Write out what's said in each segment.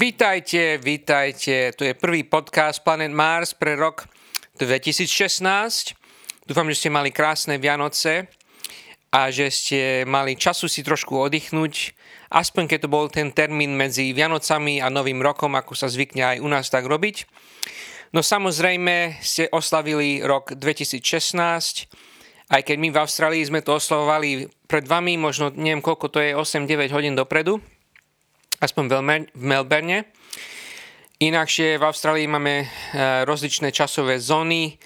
Vítajte, vítajte. Tu je prvý podcast Planet Mars pre rok 2016. Dúfam, že ste mali krásne Vianoce a že ste mali času si trošku oddychnúť, aspoň keď to bol ten termín medzi Vianocami a Novým rokom, ako sa zvykne aj u nás tak robiť. No samozrejme ste oslavili rok 2016, aj keď my v Austrálii sme to oslavovali pred vami, možno neviem koľko to je, 8-9 hodín dopredu, aspoň v Melbourne. Inakšie v Austrálii máme e, rozličné časové zóny,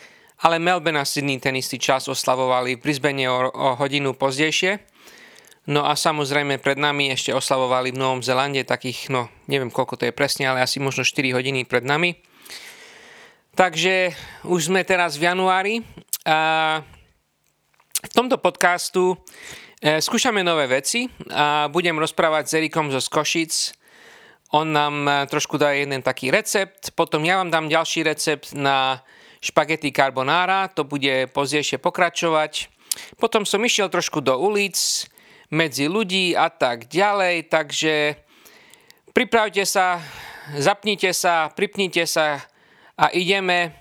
ale Melbourne a Sydney ten istý čas oslavovali v Brisbane o, o hodinu pozdejšie. No a samozrejme pred nami ešte oslavovali v Novom Zelande takých, no neviem koľko to je presne, ale asi možno 4 hodiny pred nami. Takže už sme teraz v januári a v tomto podcastu skúšame nové veci a budem rozprávať s Erikom zo Skošic. On nám e, trošku dá jeden taký recept, potom ja vám dám ďalší recept na špagety carbonara, to bude pozdejšie pokračovať. Potom som išiel trošku do ulic, medzi ľudí a tak ďalej, takže pripravte sa, zapnite sa, pripnite sa a ideme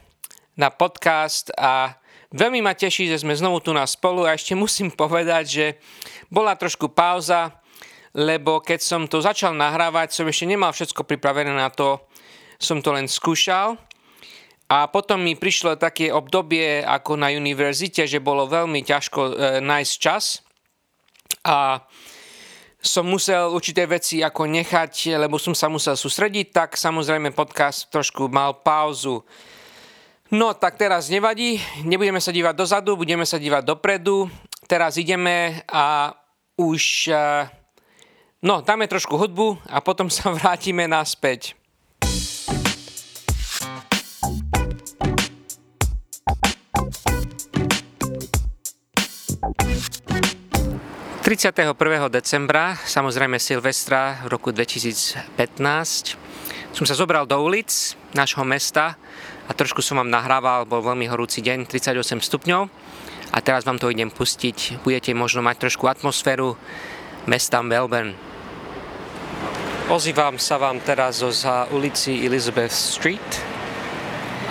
na podcast a veľmi ma teší, že sme znovu tu na spolu a ešte musím povedať, že bola trošku pauza, lebo keď som to začal nahrávať, som ešte nemal všetko pripravené na to, som to len skúšal. A potom mi prišlo také obdobie ako na univerzite, že bolo veľmi ťažko e, nájsť čas. A som musel určité veci ako nechať, lebo som sa musel sústrediť, tak samozrejme podcast trošku mal pauzu. No tak teraz nevadí, nebudeme sa dívať dozadu, budeme sa dívať dopredu. Teraz ideme a už... Eh, no, dáme trošku hudbu a potom sa vrátime naspäť. 31. decembra, samozrejme Silvestra v roku 2015, som sa zobral do ulic nášho mesta a trošku som vám nahrával, bol veľmi horúci deň, 38 stupňov a teraz vám to idem pustiť. Budete možno mať trošku atmosféru mesta Melbourne. Ozývam sa vám teraz zo za ulici Elizabeth Street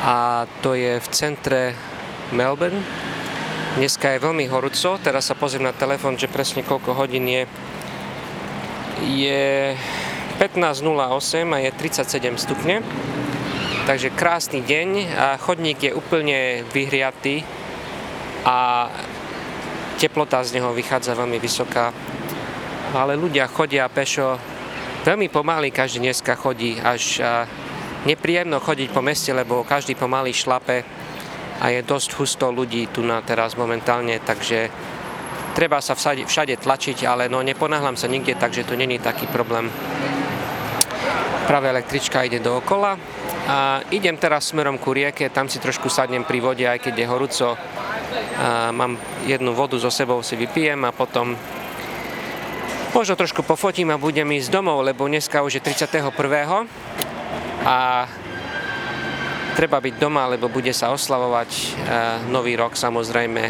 a to je v centre Melbourne Dneska je veľmi horúco, teraz sa pozriem na telefón, že presne koľko hodín je. Je 15.08 a je 37 stupne. Takže krásny deň chodník je úplne vyhriatý a teplota z neho vychádza veľmi vysoká. Ale ľudia chodia pešo veľmi pomaly, každý dneska chodí až nepríjemno chodiť po meste, lebo každý pomaly šlape a je dosť husto ľudí tu na teraz momentálne, takže treba sa všade, všade tlačiť, ale no neponáhľam sa nikde, takže to není taký problém. Práve električka ide dookola a idem teraz smerom ku rieke, tam si trošku sadnem pri vode, aj keď je horúco. A mám jednu vodu so sebou, si vypijem a potom možno trošku pofotím a budem ísť domov, lebo dneska už je 31. a treba byť doma, lebo bude sa oslavovať e, nový rok samozrejme.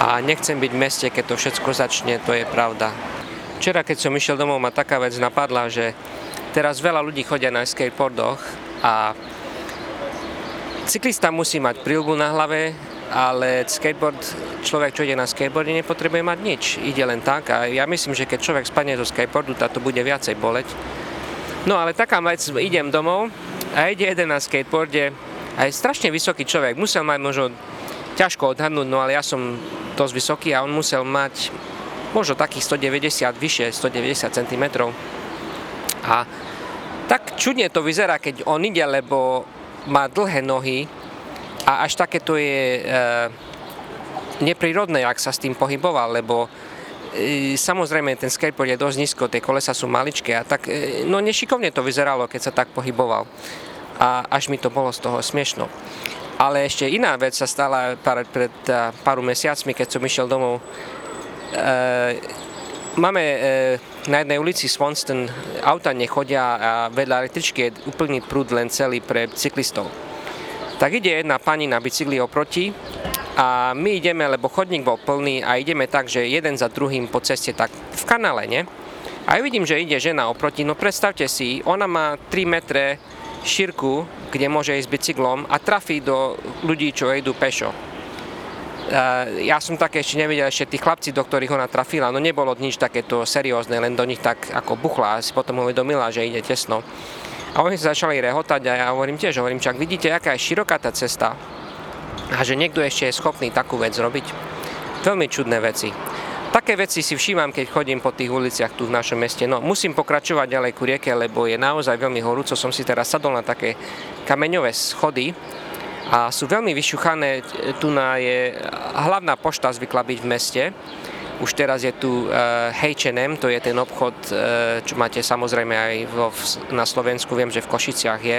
A nechcem byť v meste, keď to všetko začne, to je pravda. Včera, keď som išiel domov, ma taká vec napadla, že teraz veľa ľudí chodia na skateboardoch a cyklista musí mať prílbu na hlave, ale skateboard, človek, čo ide na skateboarde, nepotrebuje mať nič. Ide len tak a ja myslím, že keď človek spadne zo skateboardu, tak to bude viacej boleť. No ale taká vec, idem domov a ide jeden na skateboarde a je strašne vysoký človek. Musel mať možno ťažko odhadnúť, no ale ja som dosť vysoký a on musel mať možno takých 190, vyššie 190 cm. A tak čudne to vyzerá, keď on ide, lebo má dlhé nohy a až také to je e, neprirodné, ak sa s tým pohyboval, lebo e, samozrejme ten skateboard je dosť nízko, tie kolesa sú maličké a tak, e, no nešikovne to vyzeralo, keď sa tak pohyboval a až mi to bolo z toho smiešno. Ale ešte iná vec sa stala pár, pred pár mesiacmi, keď som išiel domov. E, máme e, na jednej ulici Swanston, auta nechodia a vedľa električky je úplný prúd len celý pre cyklistov. Tak ide jedna pani na bicykli oproti a my ideme, lebo chodník bol plný a ideme tak, že jeden za druhým po ceste tak v kanále, ne? A ja vidím, že ide žena oproti, no predstavte si, ona má 3 metre šírku, kde môže ísť bicyklom a trafí do ľudí, čo idú pešo. Ja som také ešte nevidel, ešte tí chlapci, do ktorých ona trafila, no nebolo nič takéto seriózne, len do nich tak ako buchla a si potom uvedomila, že ide tesno. A oni sa začali rehotať a ja hovorím tiež, hovorím, čak vidíte, aká je široká tá cesta a že niekto ešte je schopný takú vec robiť. Veľmi čudné veci. Také veci si všímam, keď chodím po tých uliciach tu v našom meste. No, musím pokračovať ďalej ku rieke, lebo je naozaj veľmi horúco. Som si teraz sadol na také kameňové schody a sú veľmi vyšuchané. Tu na je hlavná pošta zvykla byť v meste. Už teraz je tu H&M, to je ten obchod, uh, čo máte samozrejme aj vo, na Slovensku, viem, že v Košiciach je.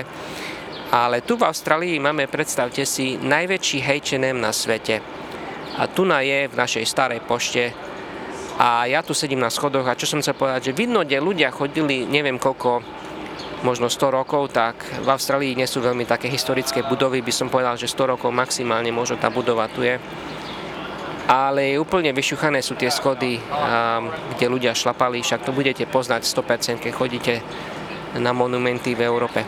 Ale tu v Austrálii máme, predstavte si, najväčší H&M na svete. A tu na je v našej starej pošte a ja tu sedím na schodoch a čo som chcel povedať, že vidno, kde ľudia chodili neviem koľko, možno 100 rokov, tak v Austrálii nie sú veľmi také historické budovy, by som povedal, že 100 rokov maximálne možno tá budova tu je. Ale úplne vyšuchané sú tie schody, kde ľudia šlapali, však to budete poznať 100%, keď chodíte na monumenty v Európe.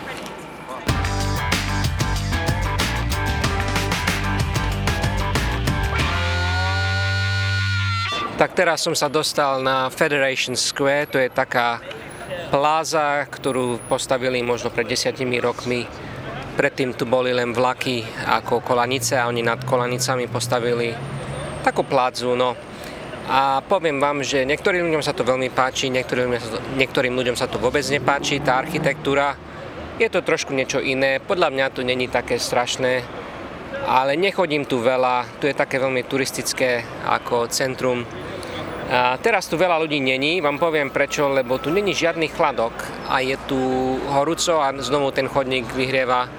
Tak teraz som sa dostal na Federation Square, to je taká pláza, ktorú postavili možno pred desiatimi rokmi. Predtým tu boli len vlaky ako kolanice a oni nad kolanicami postavili takú plázu. No. A poviem vám, že niektorým ľuďom sa to veľmi páči, niektorým, niektorým ľuďom sa to vôbec nepáči, tá architektúra. Je to trošku niečo iné, podľa mňa to není také strašné, ale nechodím tu veľa, tu je také veľmi turistické ako centrum a teraz tu veľa ľudí není, vám poviem prečo, lebo tu není žiadny chladok a je tu horúco a znovu ten chodník vyhrieva.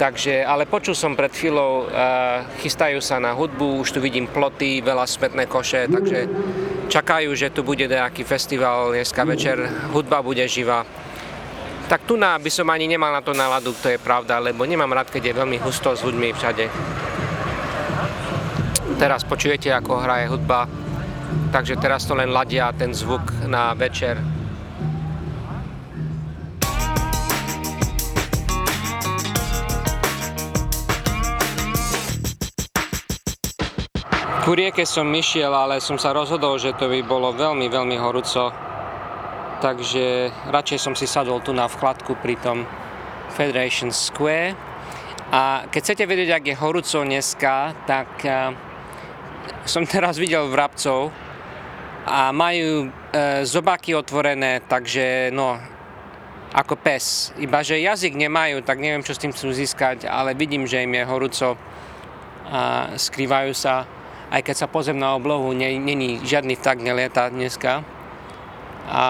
Takže, ale počul som pred chvíľou, uh, chystajú sa na hudbu, už tu vidím ploty, veľa smetné koše, takže čakajú, že tu bude nejaký festival dneska večer, hudba bude živá. Tak tu na, by som ani nemal na to náladu, to je pravda, lebo nemám rád, keď je veľmi husto s ľuďmi všade. Teraz počujete, ako hraje hudba takže teraz to len ladia ten zvuk na večer. Ku rieke som išiel, ale som sa rozhodol, že to by bolo veľmi, veľmi horúco. Takže radšej som si sadol tu na vkladku pri tom Federation Square. A keď chcete vedieť, ak je horúco dneska, tak uh, som teraz videl vrabcov, a majú e, zobáky otvorené, takže no, ako pes. Iba, že jazyk nemajú, tak neviem, čo s tým chcú získať, ale vidím, že im je horúco a skrývajú sa. Aj keď sa pozem na oblohu, není žiadny vták nelieta dneska. A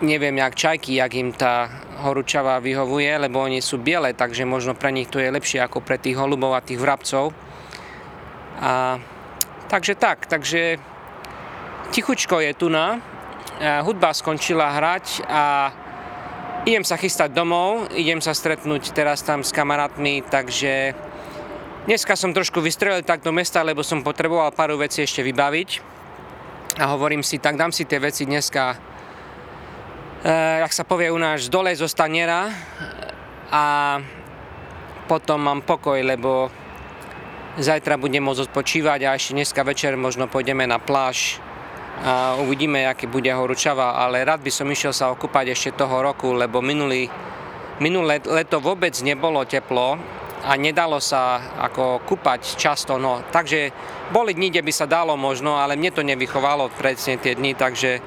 neviem, jak čajky, jak im tá horúčava vyhovuje, lebo oni sú biele, takže možno pre nich to je lepšie ako pre tých holubov a tých vrabcov. A, takže tak, takže Tichučko je tu na, hudba skončila hrať a idem sa chystať domov, idem sa stretnúť teraz tam s kamarátmi, takže dneska som trošku vystrelil tak do mesta, lebo som potreboval pár vecí ešte vybaviť. A hovorím si, tak dám si tie veci dneska, eh, ak sa povie u nás, dole zo staniera a potom mám pokoj, lebo zajtra budem môcť odpočívať a ešte dneska večer možno pôjdeme na pláž a uvidíme, aký bude horúčava, ale rád by som išiel sa okúpať ešte toho roku, lebo minulý, minulé leto vôbec nebolo teplo a nedalo sa ako kúpať často, no takže boli dni, kde by sa dalo možno, ale mne to nevychovalo presne tie dni, takže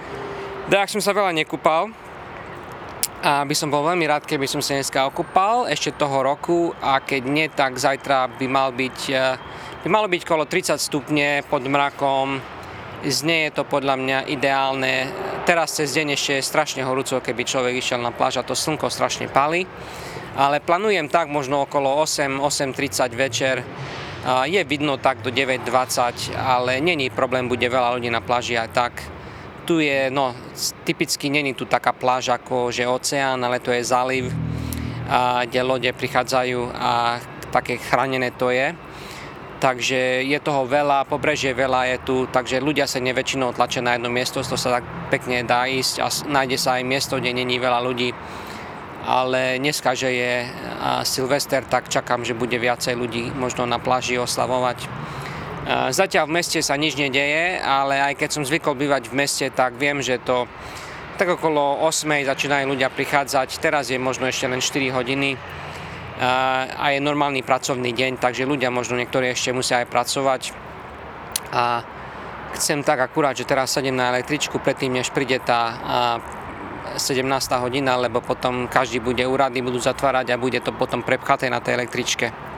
tak som sa veľa nekúpal. A by som bol veľmi rád, keby som sa dneska okúpal ešte toho roku a keď nie, tak zajtra by mal byť eh, by malo byť kolo 30 stupne pod mrakom, Znie je to podľa mňa ideálne. Teraz cez deň ešte je strašne horúco, keby človek išiel na pláž a to slnko strašne palí. Ale plánujem tak možno okolo 8, 8.30 večer. Je vidno tak do 9.20, ale není problém, bude veľa ľudí na pláži aj tak. Tu je, no, typicky není tu taká pláž ako že oceán, ale to je záliv, kde lode prichádzajú a také chránené to je. Takže je toho veľa, pobrežie veľa je tu, takže ľudia sa neväčšinou tlačia na jedno miesto, to sa tak pekne dá ísť a nájde sa aj miesto, kde není veľa ľudí. Ale dneska, že je Silvester, tak čakám, že bude viacej ľudí možno na pláži oslavovať. Zatiaľ v meste sa nič nedeje, ale aj keď som zvykol bývať v meste, tak viem, že to tak okolo 8 začínajú ľudia prichádzať. Teraz je možno ešte len 4 hodiny a je normálny pracovný deň, takže ľudia možno niektorí ešte musia aj pracovať. A chcem tak akurát, že teraz sadem na električku predtým, než príde tá 17. hodina, lebo potom každý bude úrady, budú zatvárať a bude to potom prepchaté na tej električke.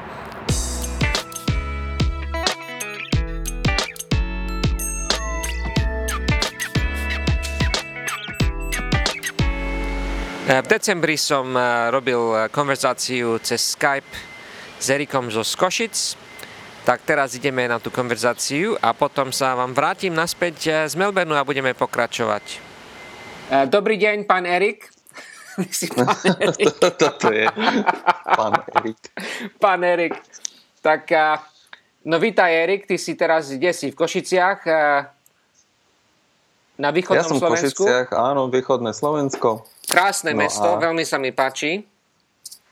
V decembri som eh, robil eh, konverzáciu cez Skype s Erikom zo Skošic, tak teraz ideme na tú konverzáciu a potom sa vám vrátim naspäť z Melbourneu a budeme pokračovať. Dobrý deň, pán Erik. pán Erik. Toto je pán Erik. Pán Erik. Tak, no vítaj Erik, ty si teraz, kde si, v Košiciach? Na východnom ja som Slovensku? v Košiciach, áno, východné Slovensko. Krásne no mesto, a... veľmi sa mi páči.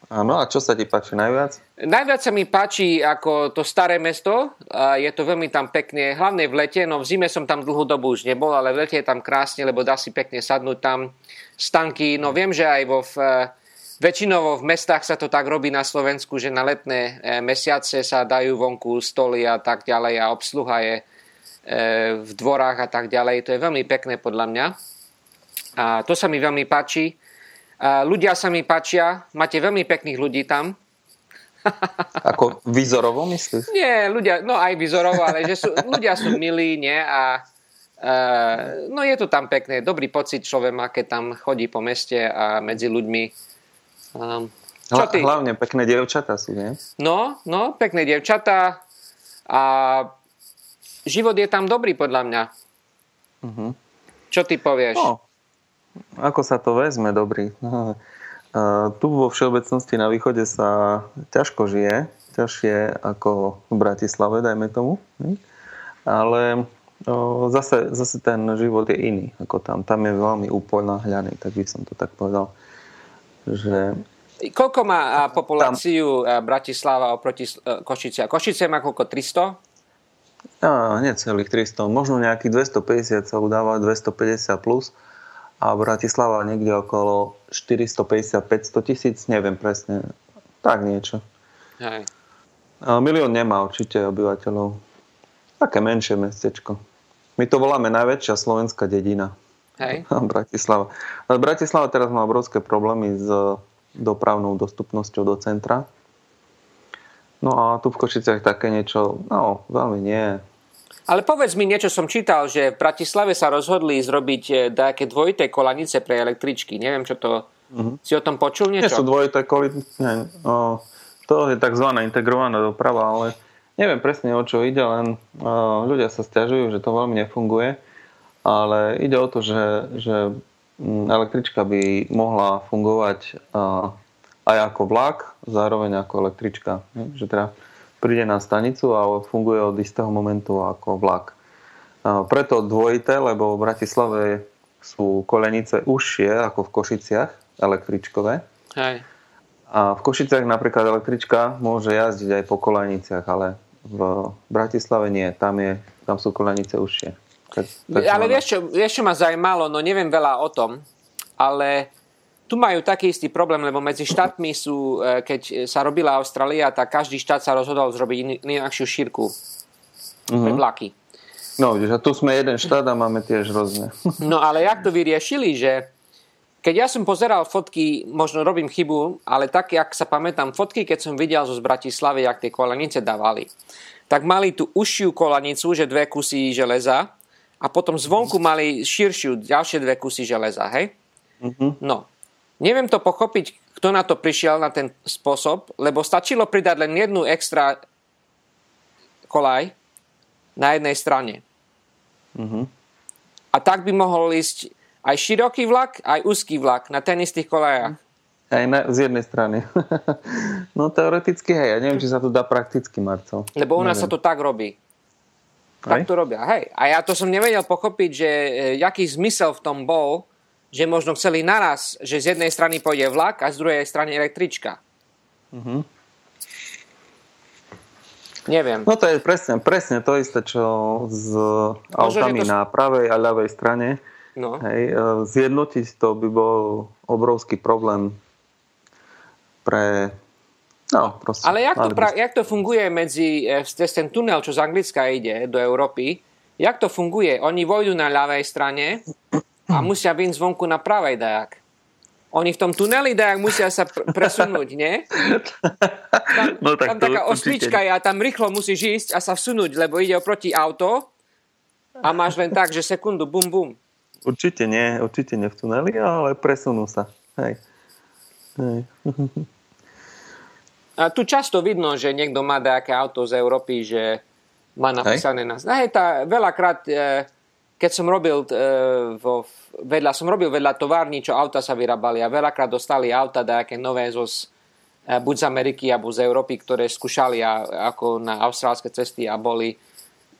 Áno, a čo sa ti páči najviac? Najviac sa mi páči ako to staré mesto. Je to veľmi tam pekne, hlavne v lete. No v zime som tam dlhú dobu už nebol, ale v lete je tam krásne, lebo dá si pekne sadnúť tam stanky. No viem, že aj vo v, väčšinovo v mestách sa to tak robí na Slovensku, že na letné e, mesiace sa dajú vonku stoly a tak ďalej a obsluha je e, v dvorách a tak ďalej. To je veľmi pekné podľa mňa. A to sa mi veľmi páči. A ľudia sa mi páčia. Máte veľmi pekných ľudí tam. Ako výzorovo myslíš? Nie, ľudia, no aj výzorovo, ale že sú, ľudia sú milí, nie? A Uh, no je to tam pekné, dobrý pocit človek má, keď tam chodí po meste a medzi ľuďmi. Um, čo ty? Hlavne pekné dievčatá sú, nie? No, no, pekné dievčatá a život je tam dobrý podľa mňa. Uh-huh. Čo ty povieš? No, ako sa to vezme, dobrý. Tu vo všeobecnosti na východe sa ťažko žije, ťažšie ako v Bratislave, dajme tomu. Ale zase, zase ten život je iný ako tam. Tam je veľmi upoľnáhľaný, tak by som to tak povedal. Že Koľko má populáciu tam... Bratislava oproti Košice? Košice má koľko? 300? No, necelých 300. Možno nejakých 250 sa udáva, 250 plus a Bratislava niekde okolo 450-500 tisíc, neviem presne, tak niečo. Hej. Milión nemá určite obyvateľov. Také menšie mestečko. My to voláme najväčšia slovenská dedina. Hej. Bratislava. Bratislava teraz má obrovské problémy s dopravnou dostupnosťou do centra. No a tu v Košiciach také niečo, no veľmi nie. Ale povedz mi, niečo som čítal, že v Bratislave sa rozhodli zrobiť eh, nejaké dvojité kolanice pre električky. Neviem, čo to... Uh-huh. Si o tom počul niečo? Nie sú dvojité kolanice. No, to je tzv. integrovaná doprava, ale neviem presne o čo ide, len uh, ľudia sa stiažujú, že to veľmi nefunguje. Ale ide o to, že, že mm, električka by mohla fungovať uh, aj ako vlak, zároveň ako električka. Že teda príde na stanicu a funguje od istého momentu ako vlak. Preto dvojité, lebo v Bratislave sú kolenice užšie ako v Košiciach, električkové. Hej. A v Košiciach napríklad električka môže jazdiť aj po koleniciach, ale v Bratislave nie. Tam, je, tam sú kolenice užšie. Tak, tak ale vieš čo, vieš, čo ma zaujímalo? No neviem veľa o tom, ale tu majú taký istý problém, lebo medzi štátmi sú, e, keď sa robila Austrália, tak každý štát sa rozhodol zrobiť inakšiu šírku mm-hmm. pre vlaky. No, vidíš, a tu sme jeden štát a máme tiež rôzne. No ale jak to vyriešili, že keď ja som pozeral fotky, možno robím chybu, ale tak, jak sa pamätám, fotky, keď som videl zo z Bratislavy, jak tie kolanice dávali, tak mali tú užšiu kolanicu, že dve kusy železa a potom zvonku mali širšiu, ďalšie dve kusy železa, hej? Mm-hmm. No, Neviem to pochopiť, kto na to prišiel, na ten spôsob, lebo stačilo pridať len jednu extra kolaj na jednej strane. Mm-hmm. A tak by mohol ísť aj široký vlak, aj úzky vlak na ten istých kolajach. Aj na, z jednej strany. no teoreticky, hej, ja neviem, či sa to dá prakticky, Marcel. Lebo u nás sa to tak robí. Tak to robia, hej. A ja to som nevedel pochopiť, že e, jaký zmysel v tom bol, že možno chceli naraz, že z jednej strany pôjde vlak a z druhej strany električka. Uh-huh. Neviem. No to je presne, presne to isté, čo s autami to... na pravej a ľavej strane. No. Hej, e, zjednotiť to by bol obrovský problém pre No, proste. Ale jak to, pra, jak to funguje medzi, e, cez ten tunel, čo z Anglicka ide do Európy, jak to funguje? Oni vojdu na ľavej strane a musia byť zvonku na pravej dajak. Oni v tom tuneli dajak musia sa pr- presunúť, nie? Tam, no, tak tam to, taká osmička je a tam rýchlo musíš ísť a sa vsunúť, lebo ide oproti auto a máš len tak, že sekundu, bum, bum. Určite nie, určite nie v tuneli, ale presunú sa. Hej. Hej. A tu často vidno, že niekto má nejaké auto z Európy, že má napísané Hej. na... Hej, tá, veľakrát, e, keď som robil e, vo, vedľa, som robil vedľa továrny, čo auta sa vyrábali a veľakrát dostali auta nejaké nové zo, e, buď z Ameriky alebo z Európy, ktoré skúšali a, ako na austrálske cesty a boli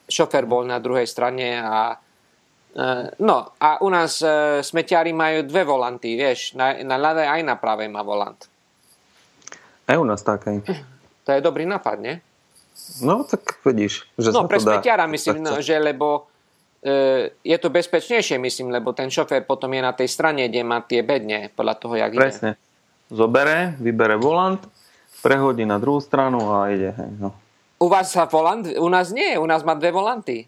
šofer bol na druhej strane a no a u nás smetiari majú dve volanty, vieš, na, na ľavej aj na pravej má volant. Aj u nás tak aj. To je dobrý nápad, nie? No, tak vidíš, že No, pre smeťara myslím, no, že lebo e, je to bezpečnejšie, myslím, lebo ten šofér potom je na tej strane, kde má tie bedne, podľa toho, jak Presne. ide. Zobere, vybere volant, prehodí na druhú stranu a ide. Hej, no. U vás sa volant? U nás nie, u nás má dve volanty.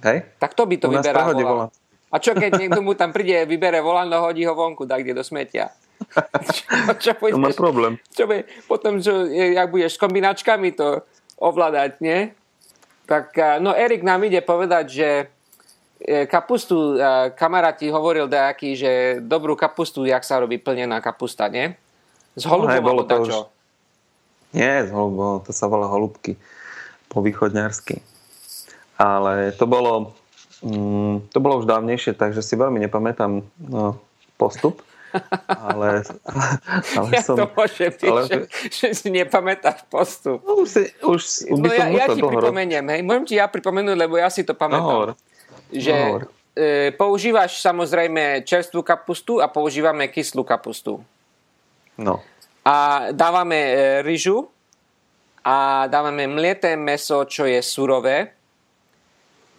Hej? Tak to by to vyberá volant. volant. A čo keď niekto mu tam príde, vybere volant a hodí ho vonku, tak kde do smetia? čo, čo to má problém. Čo by, potom, čo, jak budeš s kombinačkami to ovládať, nie? Tak, no Erik nám ide povedať, že e, kapustu, kamaráti hovoril nejaký, že dobrú kapustu, jak sa robí plnená kapusta, nie? Z holubom, no, bolo to? Už... Nie, z holubom, to sa volá holubky po východňarsky. Ale to bolo, mm, to bolo už dávnejšie, takže si veľmi nepamätám no, postup ale, ale ja som... to môžem byť, ale... že, že si nepamätáš postup. No, už si, už, no, ja, ja ti pripomeniem, hej. Môžem ti ja pripomenúť, lebo ja si to pamätám. No, že no, e, používaš samozrejme čerstvú kapustu a používame kyslú kapustu. No. A dávame e, ryžu a dávame mlieté meso, čo je surové.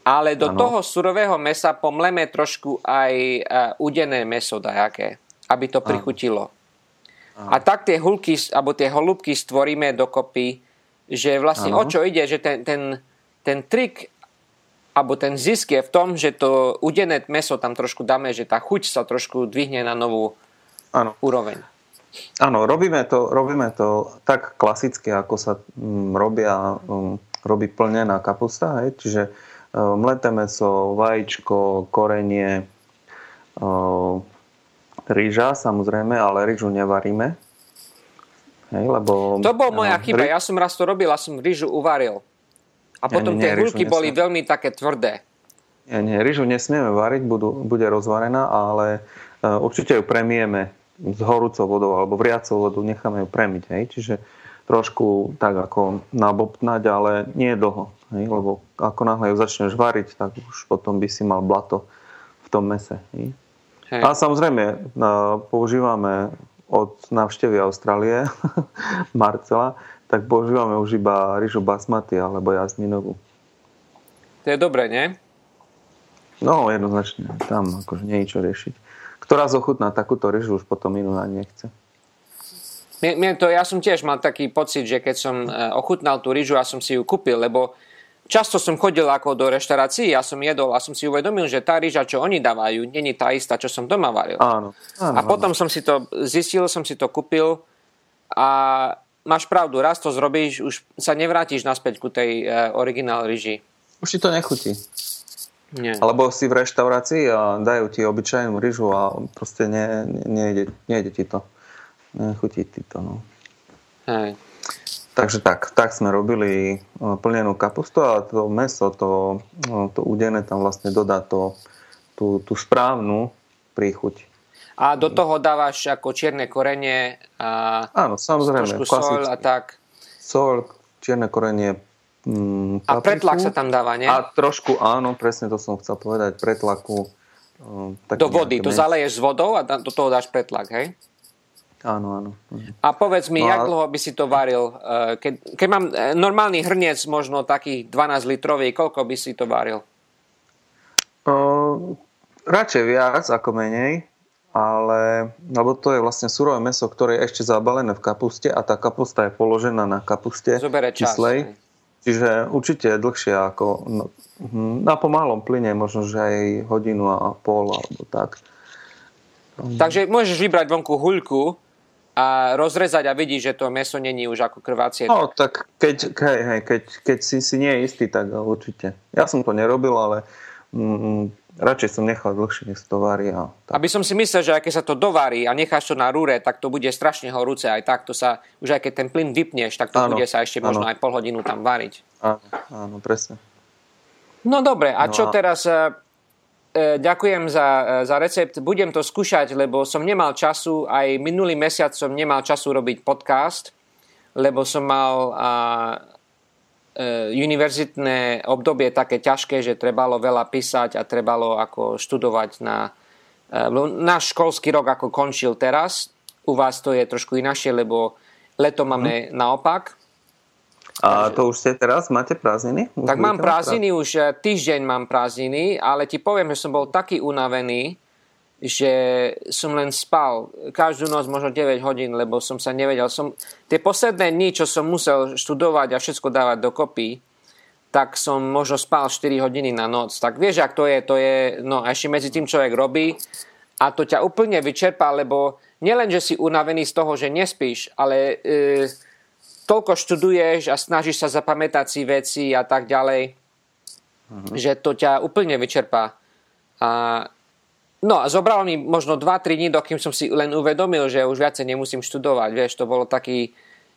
Ale do ano. toho surového mesa pomleme trošku aj uh, udené meso dajaké aby to prichutilo. A tak tie hulky, alebo tie holubky stvoríme dokopy, že vlastne ano. o čo ide, že ten, ten, ten trik alebo ten zisk je v tom, že to udené meso tam trošku dáme, že tá chuť sa trošku dvihne na novú ano. úroveň. Áno, robíme to, robíme to tak klasicky, ako sa mm, robia, um, robí plnená kapusta, hej? čiže um, mleté meso, vajíčko, korenie, um, rýža, samozrejme, ale rýžu nevaríme. Hej, lebo, to bol moja chyba. Ja som raz to robil a som rýžu uvaril. A potom nie, nie, tie hulky boli veľmi také tvrdé. Nie, nie, rýžu nesmieme variť, budú, bude rozvarená, ale uh, určite ju premieme s horúcou vodou alebo vriacou vodou, necháme ju premiť. Hej? Čiže trošku tak ako nabobtnať, ale nie dlho. Hej? Lebo ako náhle ju začneš variť, tak už potom by si mal blato v tom mese. Hej? Hej. A samozrejme, používame od návštevy Austrálie Marcela, tak používame už iba rýžu basmati alebo jazminovú. To je dobré, nie? No, jednoznačne. Tam akože nie je čo riešiť. Ktorá zochutná takúto rýžu, už potom inú ani nechce. Mne to, ja som tiež mal taký pocit, že keď som e, ochutnal tú rýžu a som si ju kúpil, lebo Často som chodil ako do reštaurácií, ja som jedol a som si uvedomil, že tá rýža, čo oni dávajú, není tá istá, čo som doma varil. Áno, áno, a potom áno. som si to zistil, som si to kúpil a máš pravdu, raz to zrobíš, už sa nevrátiš naspäť ku tej uh, originál rýži. Už ti to nechutí. Nie. Alebo si v reštaurácii a dajú ti obyčajnú rýžu a proste ne, ne, nejde, nejde ti to. Nechutí ti to, no. Hej. Takže tak, tak sme robili e, plnenú kapustu a to meso, to, e, to udené tam vlastne dodá to, tú, tú správnu príchuť. A do toho dávaš ako čierne korenie a Áno, samozrejme. trošku sol a tak. Sol, čierne korenie, mm, A pretlak sa tam dáva, nie? A trošku, áno, presne to som chcel povedať, pretlaku. um, Do vody. To mes- zaleješ s vodou a do toho dáš pretlak, hej? Áno, áno. A povedz mi, No jak dlho by si to varil? Eh, Keď, keď mám eh, normálny hrniec, možno takých 12 litrový, koľko by si to varil? O, radšej viac ako menej, ale, lebo to je vlastne surové meso, ktoré je ešte zabalené v kapuste a tá kapusta je položená na kapuste Zobere čas. kyslej. Čiže určite je dlhšie ako no, hm, na pomalom plyne, možno že aj hodinu a pol alebo tak. Takže môžeš vybrať vonku huľku a rozrezať a vidíš, že to meso není už ako krvácie. No tak keď, hej, hej, keď, keď si si nie je istý, tak určite. Ja som to nerobil, ale mm, radšej som nechal dlhšie, nech sa to varí. A tak. Aby som si myslel, že aj keď sa to dovarí a necháš to na rúre, tak to bude strašne horúce aj tak. To sa, už aj keď ten plyn vypneš, tak to Áno, bude sa ešte možno áno. aj pol hodinu tam variť. Áno, áno, presne. No dobre, a No čo a- teraz? E, Ďakujem za, e, za recept. Budem to skúšať, lebo som nemal času, aj minulý mesiac som nemal času robiť podcast, lebo som mal a, e, univerzitné obdobie také ťažké, že trebalo veľa písať a trebalo ako študovať na... E, náš školský rok ako končil teraz. U vás to je trošku inašie, lebo leto máme naopak. A to už ste teraz? Máte prázdniny? Už Tak mám prázdniny, už eh, týždeň mám prázdniny, ale ti poviem, že som bol taký unavený, že som len spal každú noc možno 9 hodín, lebo som sa nevedel. Som, tie posledné dni, čo som musel študovať a všetko dávať dokopy, tak som možno spal 4 hodiny na noc. Tak vieš, ak to je, to je, no a ešte medzi tým človek robí a to ťa úplne vyčerpá, lebo nielen, že si unavený z toho, že nespíš, ale e, toľko študuješ a snažíš sa zapamätať si veci a tak ďalej, že to ťa úplne vyčerpá. A, no a zobralo mi možno 2-3 dní, dokým som si len uvedomil, že už viacej nemusím študovať. Vieš, to bolo taký...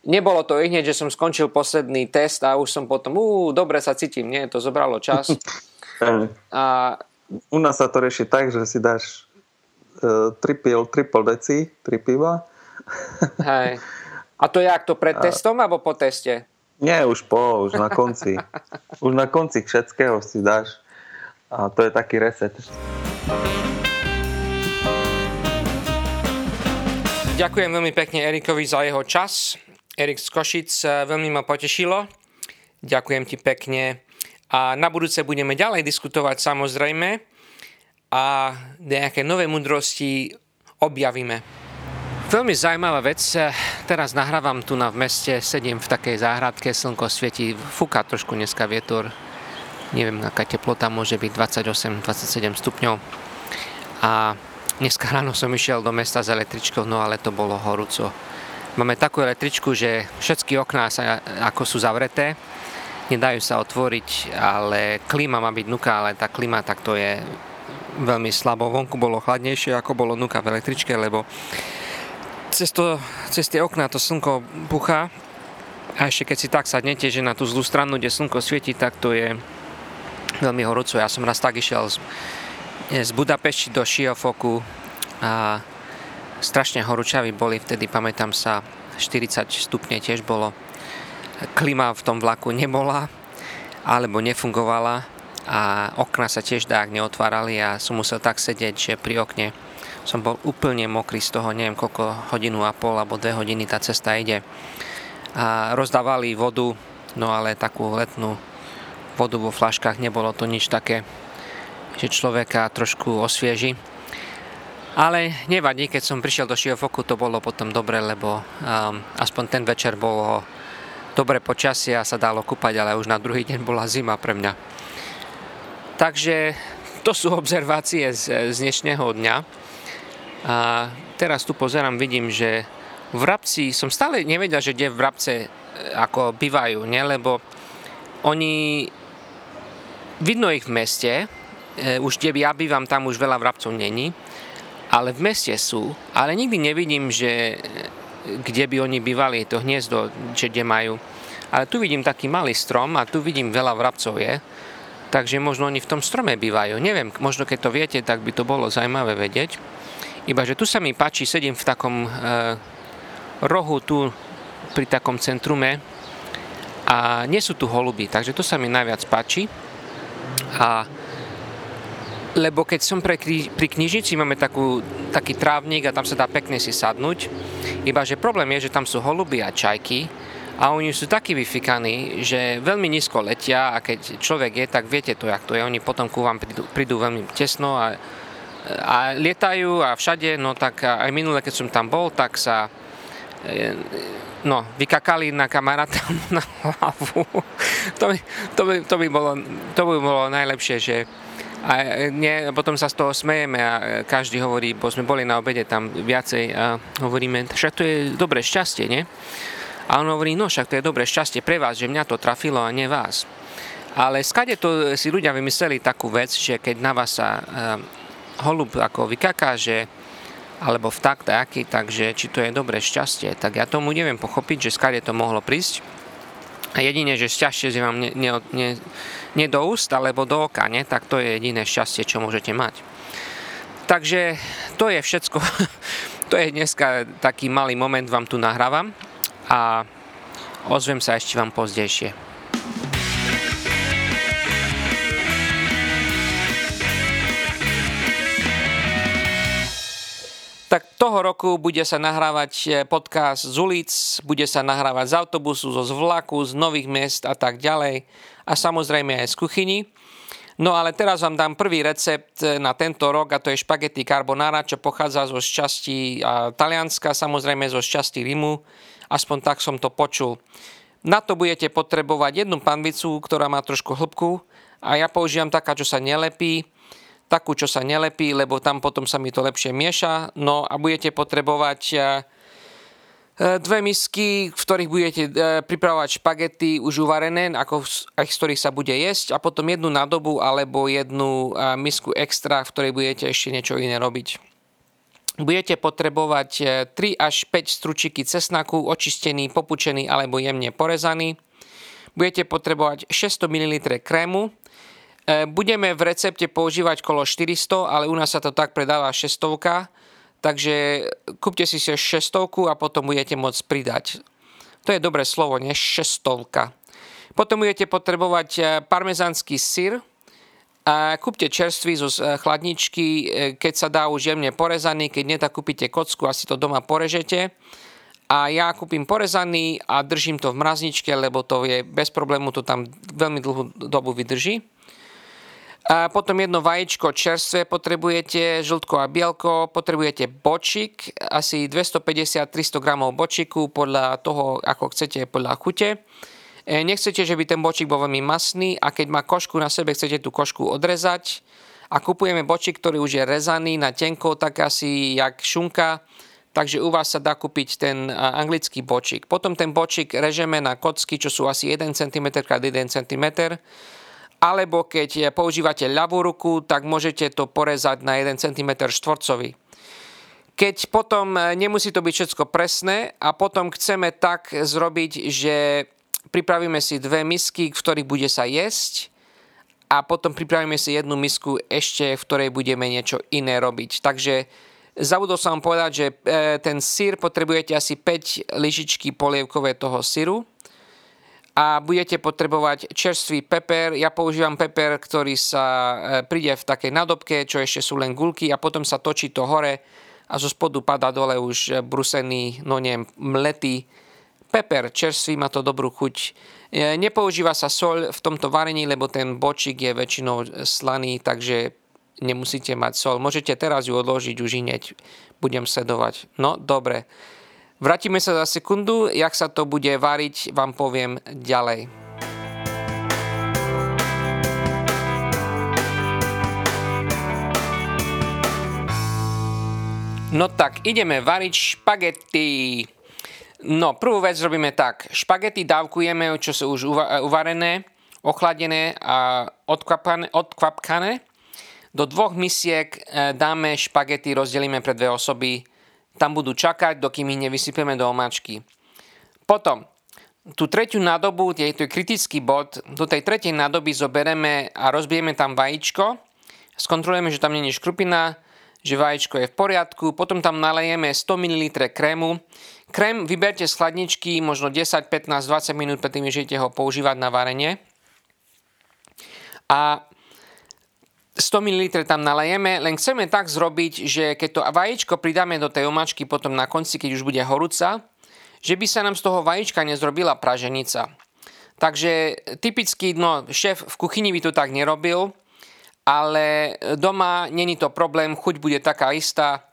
Nebolo to i hneď, že som skončil posledný test a už som potom, ú, dobre sa cítim, nie, to zobralo čas. Hej. A U nás sa to rieši tak, že si dáš uh, tripil, triple deci, tri piva. hej. A to je jak to pred testom alebo po teste? Nie, už po, už na konci. už na konci všetkého si dáš. A to je taký reset. Ďakujem veľmi pekne Erikovi za jeho čas. Erik z Košic eh, veľmi ma potešilo. Ďakujem ti pekne. A na budúce budeme ďalej diskutovať samozrejme a nejaké nové mudrosti objavíme. Veľmi zaujímavá vec. Teraz nahrávam tu na v meste, sedím v takej záhradke, slnko svieti, fúka trošku dneska vietor. Neviem, aká teplota môže byť, 28-27 stupňov. A dneska ráno som išiel do mesta s električkou, no ale to bolo horúco. Máme takú električku, že všetky okná sa ako sú zavreté, nedajú sa otvoriť, ale klíma má byť nuka, ale tá klíma tak to je veľmi slabo. Vonku bolo chladnejšie, ako bolo nuka v električke, lebo cez, to, cez tie okná to slnko buchá a ešte keď si tak sadnete, že na tú zlú stranu, kde slnko svieti, tak to je veľmi horúco. Ja som raz tak išiel z, z Budapešti do Šiofoku a strašne horúčaví boli vtedy, pamätám sa, 40 stupne tiež bolo. Klima v tom vlaku nebola, alebo nefungovala a okna sa tiež tak neotvárali a som musel tak sedieť, že pri okne som bol úplne mokrý z toho, neviem koľko hodinu a pol alebo dve hodiny tá cesta ide. A rozdávali vodu, no ale takú letnú vodu vo flaškách, nebolo to nič také, že človeka trošku osvieži. Ale nevadí, keď som prišiel do Šiofoku, to bolo potom dobre, lebo um, aspoň ten večer bolo dobre počasie a sa dalo kúpať, ale už na druhý deň bola zima pre mňa. Takže to sú observácie z, z dnešného dňa. A teraz tu pozerám, vidím, že vrabci, som stále nevedel, že kde vrabce e, ako bývajú, nie? lebo oni, vidno ich v meste, e, už kde ja bývam, tam už veľa vrabcov není, ale v meste sú, ale nikdy nevidím, že e, kde by oni bývali, to hniezdo, že kde majú. Ale tu vidím taký malý strom a tu vidím veľa vrabcov je, takže možno oni v tom strome bývajú. Neviem, možno keď to viete, tak by to bolo zaujímavé vedieť. Iba, že tu sa mi páči, sedím v takom e, rohu tu pri takom centrume a nie sú tu holuby, takže to sa mi najviac páči. A lebo keď som pre, pri knižnici máme takú, taký trávnik a tam sa dá pekne si sadnúť, iba že problém je, že tam sú holuby a čajky a oni sú takí vyfikaní, že veľmi nízko letia a keď človek je, tak viete to, jak to je. Oni potom ku vám prídu, prídu veľmi tesno a, a lietajú a všade, no tak aj minule, keď som tam bol, tak sa e, no, vykakali na kamaráta na hlavu. to, by, to, by, to, by bolo, to by bolo najlepšie, že a nie, potom sa z toho smejeme a každý hovorí, bo sme boli na obede tam viacej a hovoríme, však to je dobré šťastie, nie? A on hovorí, no však to je dobré šťastie pre vás, že mňa to trafilo a nie vás. Ale skade to si ľudia vymysleli takú vec, že keď na vás sa holub ako vykaká, alebo vtak taký, takže či to je dobré šťastie, tak ja tomu neviem pochopiť, že skade to mohlo prísť. A jedine, že šťastie že vám ne, ne, ne, nie do úst alebo do oka, nie? tak to je jediné šťastie, čo môžete mať. Takže to je všetko. to je dneska taký malý moment, vám tu nahrávam a ozvem sa ešte vám pozdejšie. Tak toho roku bude sa nahrávať e, podcast z ulic, bude sa nahrávať z autobusu, zo vlaku, z nových miest a tak ďalej. A samozrejme aj z kuchyni. No ale teraz vám dám prvý recept e, na tento rok a to je špagety carbonara, čo pochádza zo šťastí Talianska, samozrejme zo šťastí Rimu. Aspoň tak som to počul. Na to budete potrebovať jednu panvicu, ktorá má trošku hĺbku a ja používam taká, čo sa nelepí takú, čo sa nelepí, lebo tam potom sa mi to lepšie mieša. No a budete potrebovať e, dve misky, v ktorých budete e, pripravovať špagety už uvarené, ako z ktorých sa bude jesť a potom jednu nádobu alebo jednu e, misku extra, v ktorej budete ešte niečo iné robiť. Budete potrebovať 3 až 5 stručiky cesnaku, očistený, popučený alebo jemne porezaný. Budete potrebovať 600 ml krému, E, budeme v recepte používať kolo 400, ale u nás sa to tak predáva 600, takže kúpte si si 600 a potom budete môcť pridať. To je dobré slovo, nie? 600. Potom budete potrebovať e, parmezanský syr, kúpte čerstvý zo e, chladničky, keď sa dá už jemne porezaný, keď nie, tak kúpite kocku a si to doma porežete. A ja kúpim porezaný a držím to v mrazničke, lebo to je bez problému, to tam veľmi dlhú dobu vydrží. A potom jedno vajíčko čerstvé potrebujete, žltko a bielko, potrebujete bočík, asi 250-300 gramov bočiku podľa toho, ako chcete, podľa chute. E, nechcete, že by ten bočík bol veľmi masný a keď má košku na sebe, chcete tú košku odrezať. A kupujeme bočík, ktorý už je rezaný na tenko, tak asi jak šunka, takže u vás sa dá kúpiť ten anglický bočík. Potom ten bočík režeme na kocky, čo sú asi 1 cm x 1 cm alebo keď používate ľavú ruku, tak môžete to porezať na 1 cm štvorcový. Keď potom e, nemusí to byť všetko presné a potom chceme tak zrobiť, že pripravíme si dve misky, v ktorých bude sa jesť a potom pripravíme si jednu misku ešte, v ktorej budeme niečo iné robiť. Takže zabudol som vám povedať, že e, ten sír potrebujete asi 5 lyžičky polievkové toho syru a budete potrebovať čerstvý peper. Ja používam peper, ktorý sa e, príde v takej nadobke, čo ešte sú len gulky a potom sa točí to hore a zo spodu pada dole už brusený, no neviem, mletý peper čerstvý, má to dobrú chuť. E, nepoužíva sa soľ v tomto varení, lebo ten bočík je väčšinou slaný, takže nemusíte mať sol. Môžete teraz ju odložiť už hneď. Budem sledovať. No, dobre. Vrátime sa za sekundu, jak sa to bude variť, vám poviem ďalej. No tak, ideme variť špagety. No, prvú vec robíme tak. Špagety dávkujeme, čo sú už uvarené, ochladené a odkvapkané. Do dvoch misiek eh, dáme špagety, rozdelíme pre dve osoby tam budú čakať, dokým ich nevysypeme do omáčky. Potom, tú tretiu nádobu, to je kritický bod, do tej tretej nádoby zobereme a rozbijeme tam vajíčko, skontrolujeme, že tam nie je škrupina, že vajíčko je v poriadku. Potom tam nalejeme 100 ml krému. Krém vyberte z chladničky možno 10, 15, 20 minút predtým, než ho používať na varenie. A 100 ml tam nalejeme, len chceme tak zrobiť, že keď to vajíčko pridáme do tej omačky potom na konci, keď už bude horúca, že by sa nám z toho vajíčka nezrobila praženica. Takže typicky, no, šéf v kuchyni by to tak nerobil, ale doma není to problém, chuť bude taká istá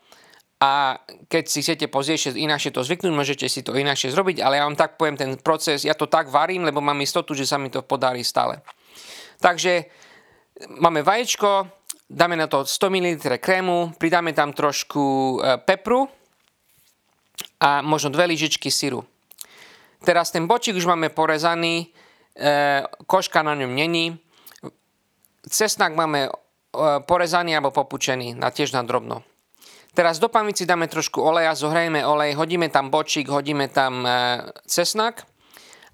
a keď si chcete pozrieť inakšie to zvyknúť, môžete si to inakšie zrobiť, ale ja vám tak poviem ten proces, ja to tak varím, lebo mám istotu, že sa mi to podarí stále. Takže máme vaječko, dáme na to 100 ml krému, pridáme tam trošku e, pepru a možno dve lyžičky syru. Teraz ten bočík už máme porezaný, e, koška na ňom není. Cesnak máme e, porezaný alebo popučený, na tiež na drobno. Teraz do pamici dáme trošku oleja, zohrajeme olej, hodíme tam bočík, hodíme tam cesnak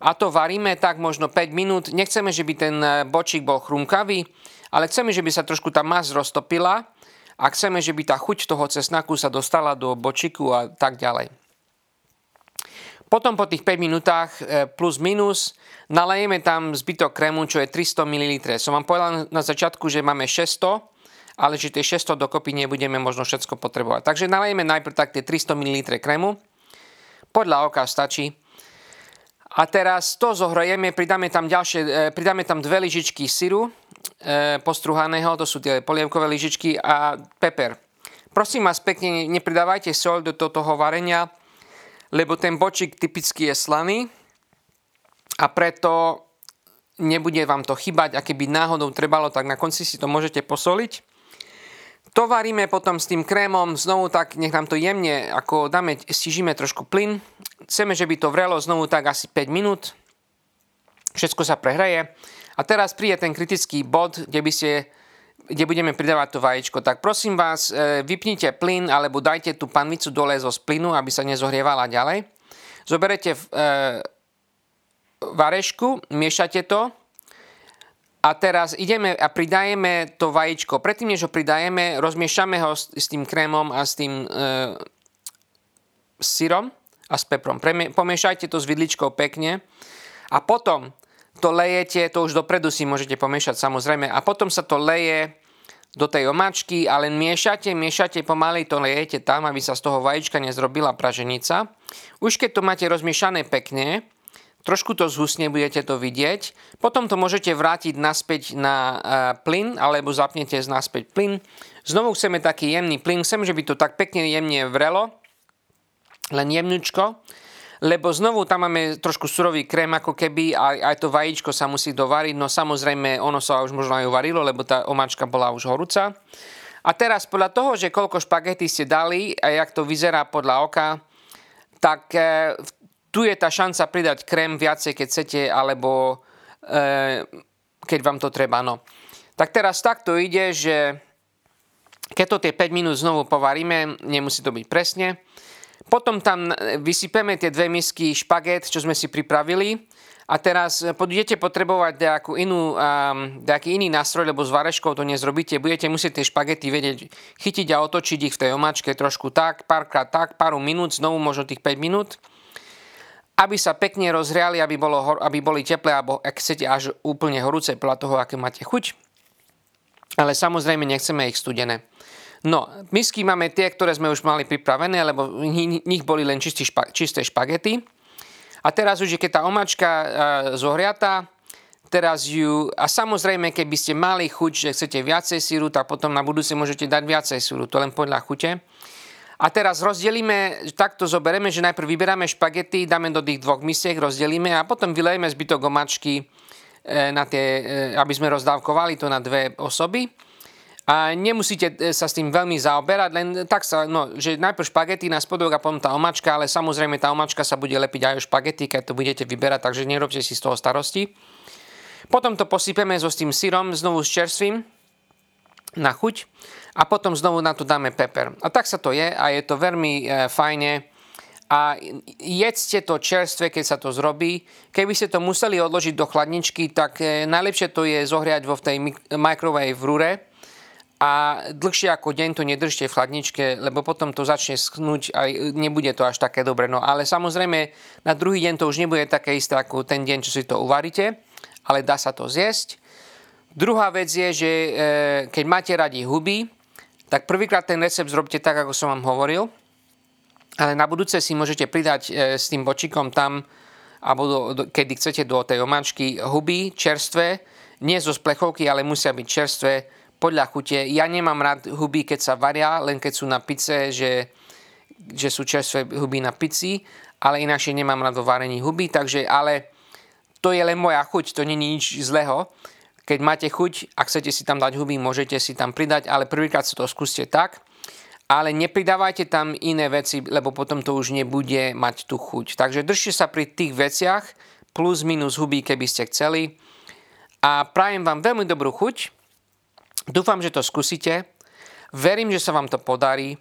a to varíme tak možno 5 minút. Nechceme, že by ten bočík bol chrumkavý, ale chceme, že by sa trošku tá masť roztopila a chceme, že by tá chuť toho cesnaku sa dostala do bočiku a tak ďalej. Potom po tých 5 minútach e, plus minus nalejeme tam zbytok krému, čo je 300 ml. Som vám povedal na začiatku, že máme 600, ale že tie 600 dokopy nebudeme možno všetko potrebovať. Takže nalejeme najprv tak tie 300 ml krému. Podľa oka stačí. A teraz to zohrojeme, pridáme tam, ďalšie, e, pridáme tam dve lyžičky syru postruhaného, to sú tie polievkové lyžičky a peper. Prosím vás pekne, nepridávajte sol do toho varenia, lebo ten bočík typicky je slaný a preto nebude vám to chýbať a keby náhodou trebalo, tak na konci si to môžete posoliť. To varíme potom s tým krémom, znovu tak nech nám to jemne, ako dáme, stižíme trošku plyn. Chceme, že by to vrelo znovu tak asi 5 minút. Všetko sa prehraje. A teraz príde ten kritický bod, kde by ste kde budeme pridávať to vajíčko. Tak prosím vás, e, vypnite plyn alebo dajte tú panvicu dole zo plynu, aby sa nezohrievala ďalej. Zoberete e, varešku, miešate to, a teraz ideme a pridajeme to vajíčko. Predtým, než ho pridajeme, rozmiešame ho s, s tým krémom a s tým e, syrom a s peprom. Premie, pomiešajte to s vidličkou pekne a potom to lejete, to už dopredu si môžete pomiešať samozrejme, a potom sa to leje do tej omáčky a len miešate, miešate, pomaly to lejete tam, aby sa z toho vajíčka nezrobila praženica. Už keď to máte rozmiešané pekne, trošku to zhusne, budete to vidieť. Potom to môžete vrátiť naspäť na uh, plyn, alebo zapnete naspäť plyn. Znovu chceme taký jemný plyn, chcem, že by to tak pekne jemne vrelo, len jemnúčko, lebo znovu tam máme trošku surový krém ako keby a aj to vajíčko sa musí dovariť, no samozrejme ono sa už možno aj uvarilo, lebo tá omáčka bola už horúca. A teraz podľa toho, že koľko špagety ste dali a jak to vyzerá podľa oka, tak eh, tu je tá šanca pridať krém viacej, keď chcete, alebo e, keď vám to treba. No. Tak teraz takto ide, že keď to tie 5 minút znovu povaríme, nemusí to byť presne, potom tam vysypeme tie dve misky špaget, čo sme si pripravili a teraz budete potrebovať nejakú inú, um, nejaký iný nástroj, lebo s vareškou to nezrobíte. Budete musieť tie špagety vedieť chytiť a otočiť ich v tej omáčke trošku tak, párkrát tak, pár minút, znovu možno tých 5 minút aby sa pekne rozhriali, aby, bolo, aby boli teplé, alebo ak chcete až úplne horúce, podľa toho, aké máte chuť. Ale samozrejme nechceme ich studené. No, misky máme tie, ktoré sme už mali pripravené, lebo v nich boli len čistý špa, čisté špagety. A teraz už je, keď tá omáčka e, zohriatá, teraz ju, a samozrejme, keby ste mali chuť, že chcete viacej síru, tak potom na budúce môžete dať viacej síru, to len podľa chute. A teraz rozdelíme, takto zoberieme, že najprv vyberáme špagety, dáme do tých dvoch misiek, rozdelíme a potom vylejeme zbytok omačky, e, na tie, e, aby sme rozdávkovali to na dve osoby. A nemusíte e, sa s tým veľmi zaoberať, len tak sa, no, že najprv špagety na spodok a potom tá omačka, ale samozrejme tá omačka sa bude lepiť aj o špagety, keď to budete vyberať, takže nerobte si z toho starosti. Potom to posypeme so s tým syrom, znovu s čerstvým, na chuť a potom znovu na to dáme peper. A tak sa to je a je to veľmi e, fajne a jedzte to čerstvé, keď sa to zrobí. Keby ste to museli odložiť do chladničky, tak e, najlepšie to je zohriať vo v tej microwave rúre a dlhšie ako deň to nedržte v chladničke, lebo potom to začne schnúť a nebude to až také dobre. No ale samozrejme na druhý deň to už nebude také isté ako ten deň, čo si to uvaríte, ale dá sa to zjesť. Druhá vec je, že e, keď máte radi huby, tak prvýkrát ten recept zrobte tak, ako som vám hovoril, ale na budúce si môžete pridať e, s tým bočikom tam, alebo do, do, kedy chcete do tej omáčky huby čerstvé, nie zo splechovky, ale musia byť čerstvé, podľa chute. Ja nemám rád huby, keď sa varia, len keď sú na pice, že, že sú čerstvé huby na pici, ale inakšie nemám rád vo varení huby, takže ale to je len moja chuť, to je nič zlého. Keď máte chuť a chcete si tam dať huby, môžete si tam pridať, ale prvýkrát si to skúste tak. Ale nepridávajte tam iné veci, lebo potom to už nebude mať tú chuť. Takže držte sa pri tých veciach, plus minus huby, keby ste chceli. A prajem vám veľmi dobrú chuť Dúfam, že to skúsite. Verím, že sa vám to podarí.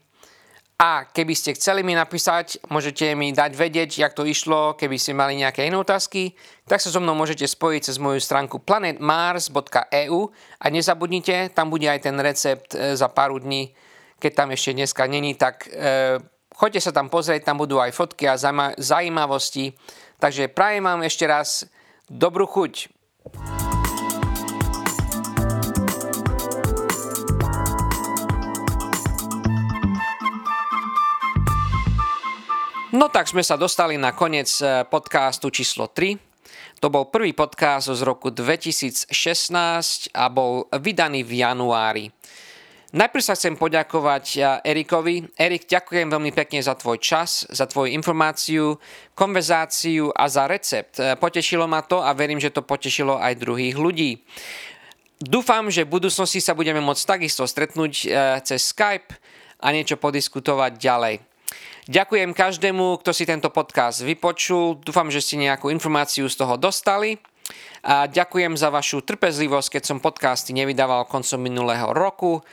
A keby ste chceli mi napísať, môžete mi dať vedieť, jak to išlo, keby ste mali nejaké iné otázky, tak sa so mnou môžete spojiť cez moju stránku planetmars.eu a nezabudnite, tam bude aj ten recept e, za pár dní, keď tam ešte dneska není, tak e, choďte sa tam pozrieť, tam budú aj fotky a zaujímavosti. Takže prajem vám ešte raz dobrú chuť. No tak sme sa dostali na koniec eh, podcastu číslo 3. To bol prvý podcast z roku 2016 a bol vydaný v januári. Najprv sa chcem poďakovať eh, Erikovi. Erik, ďakujem veľmi pekne za tvoj čas, za tvoju informáciu, konverzáciu a za recept. Eh, potešilo ma to a verím, že to potešilo aj druhých ľudí. Dúfam, že v budúcnosti sa budeme môcť takisto stretnúť cez Skype a niečo podiskutovať ďalej. Ďakujem každému, kto si tento podcast vypočul. Dúfam, že ste nejakú informáciu z toho dostali. A ďakujem za vašu trpezlivosť, keď som podcasty nevydával koncom minulého roku.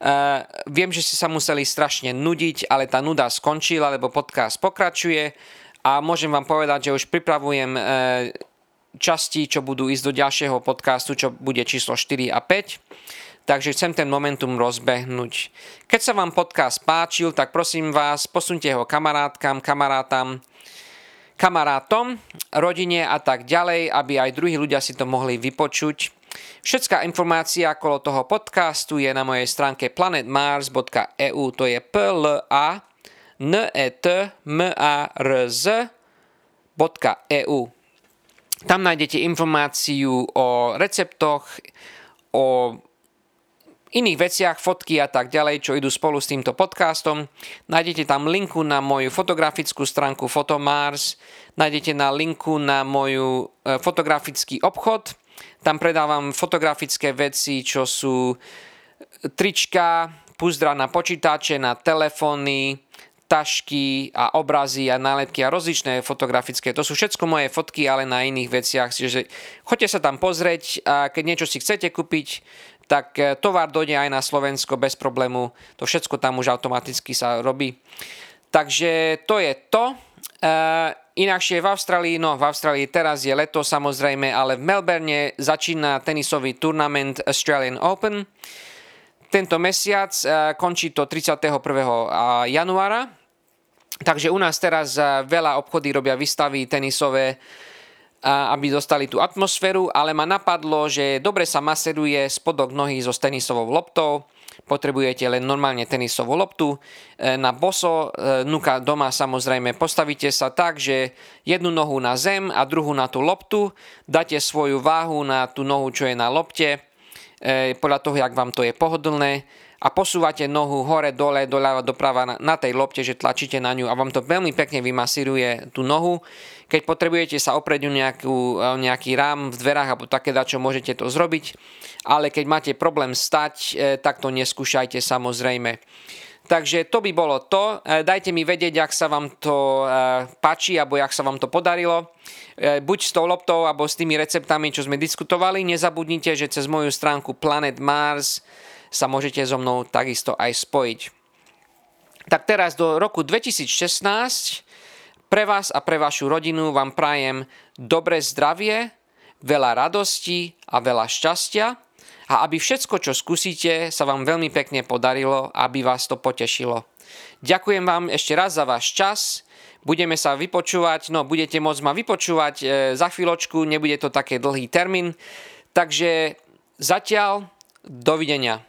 Uh, viem, že ste sa museli strašne nudiť, ale tá nuda skončila, lebo podcast pokračuje a môžem vám povedať, že už pripravujem uh, časti, čo budú ísť do ďalšieho podcastu, čo bude číslo 4 a 5 takže chcem ten momentum rozbehnúť. Keď sa vám podcast páčil, tak prosím vás, posunte ho kamarátkam, kamarátam, kamarátom, rodine a tak ďalej, aby aj druhí ľudia si to mohli vypočuť. Všetká informácia okolo toho podcastu je na mojej stránke planetmars.eu, to je p l a n e t m a r z.eu. Tam nájdete informáciu o receptoch, o iných veciach, fotky a tak ďalej, čo idú spolu s týmto podcastom. Nájdete tam linku na moju fotografickú stránku Photomars, nájdete na linku na moju e, fotografický obchod. Tam predávam fotografické veci, čo sú trička, púzdra na počítače, na telefóny, tašky a obrazy a nálepky a rozličné fotografické. To sú všetko moje fotky, ale na iných veciach. Čiže choďte sa tam pozrieť a keď niečo si chcete kúpiť, tak e, tovar dojde aj na Slovensko bez problému. To všetko tam už automaticky sa robí. Takže to je to. Uh, inakšie v Austrálii, no v Austrálii teraz je leto samozrejme, ale v Melbourne začína tenisový turnament Australian Open. Tento mesiac uh, končí to 31. januára, takže u nás teraz veľa obchody robia výstavy tenisové aby dostali tú atmosféru, ale ma napadlo, že dobre sa maseruje spodok nohy so tenisovou loptou, potrebujete len normálne tenisovú loptu. E, na boso. E, nuka doma samozrejme postavíte sa tak, že jednu nohu na zem a druhú na tú loptu, dáte svoju váhu na tú nohu, čo je na lopte, podľa toho, jak vám to je pohodlné a posúvate nohu hore, dole, doľava, doprava na, na tej lopte, že tlačíte na ňu a vám to veľmi pekne vymasíruje tú nohu. Keď potrebujete sa oprieť nejakú, nejaký rám v dverách alebo také dačo, môžete to zrobiť, ale keď máte problém stať, e, tak to neskúšajte samozrejme. Takže to by bolo to. E, dajte mi vedieť, ak sa vám to páči, alebo ak sa vám to podarilo. Buď s tou loptou, alebo s tými receptami, čo sme diskutovali. Nezabudnite, že cez moju stránku Planet Mars sa môžete so mnou takisto aj spojiť. Tak teraz do roku 2016 pre vás a pre vašu rodinu vám prajem dobré zdravie, veľa radosti a veľa šťastia. A aby všetko, čo skúsite, sa vám veľmi pekne podarilo, aby vás to potešilo. Ďakujem vám ešte raz za váš čas. Budeme sa vypočúvať, no budete môcť ma vypočúvať e, za chvíľočku, nebude to také dlhý termín. Takže zatiaľ dovidenia.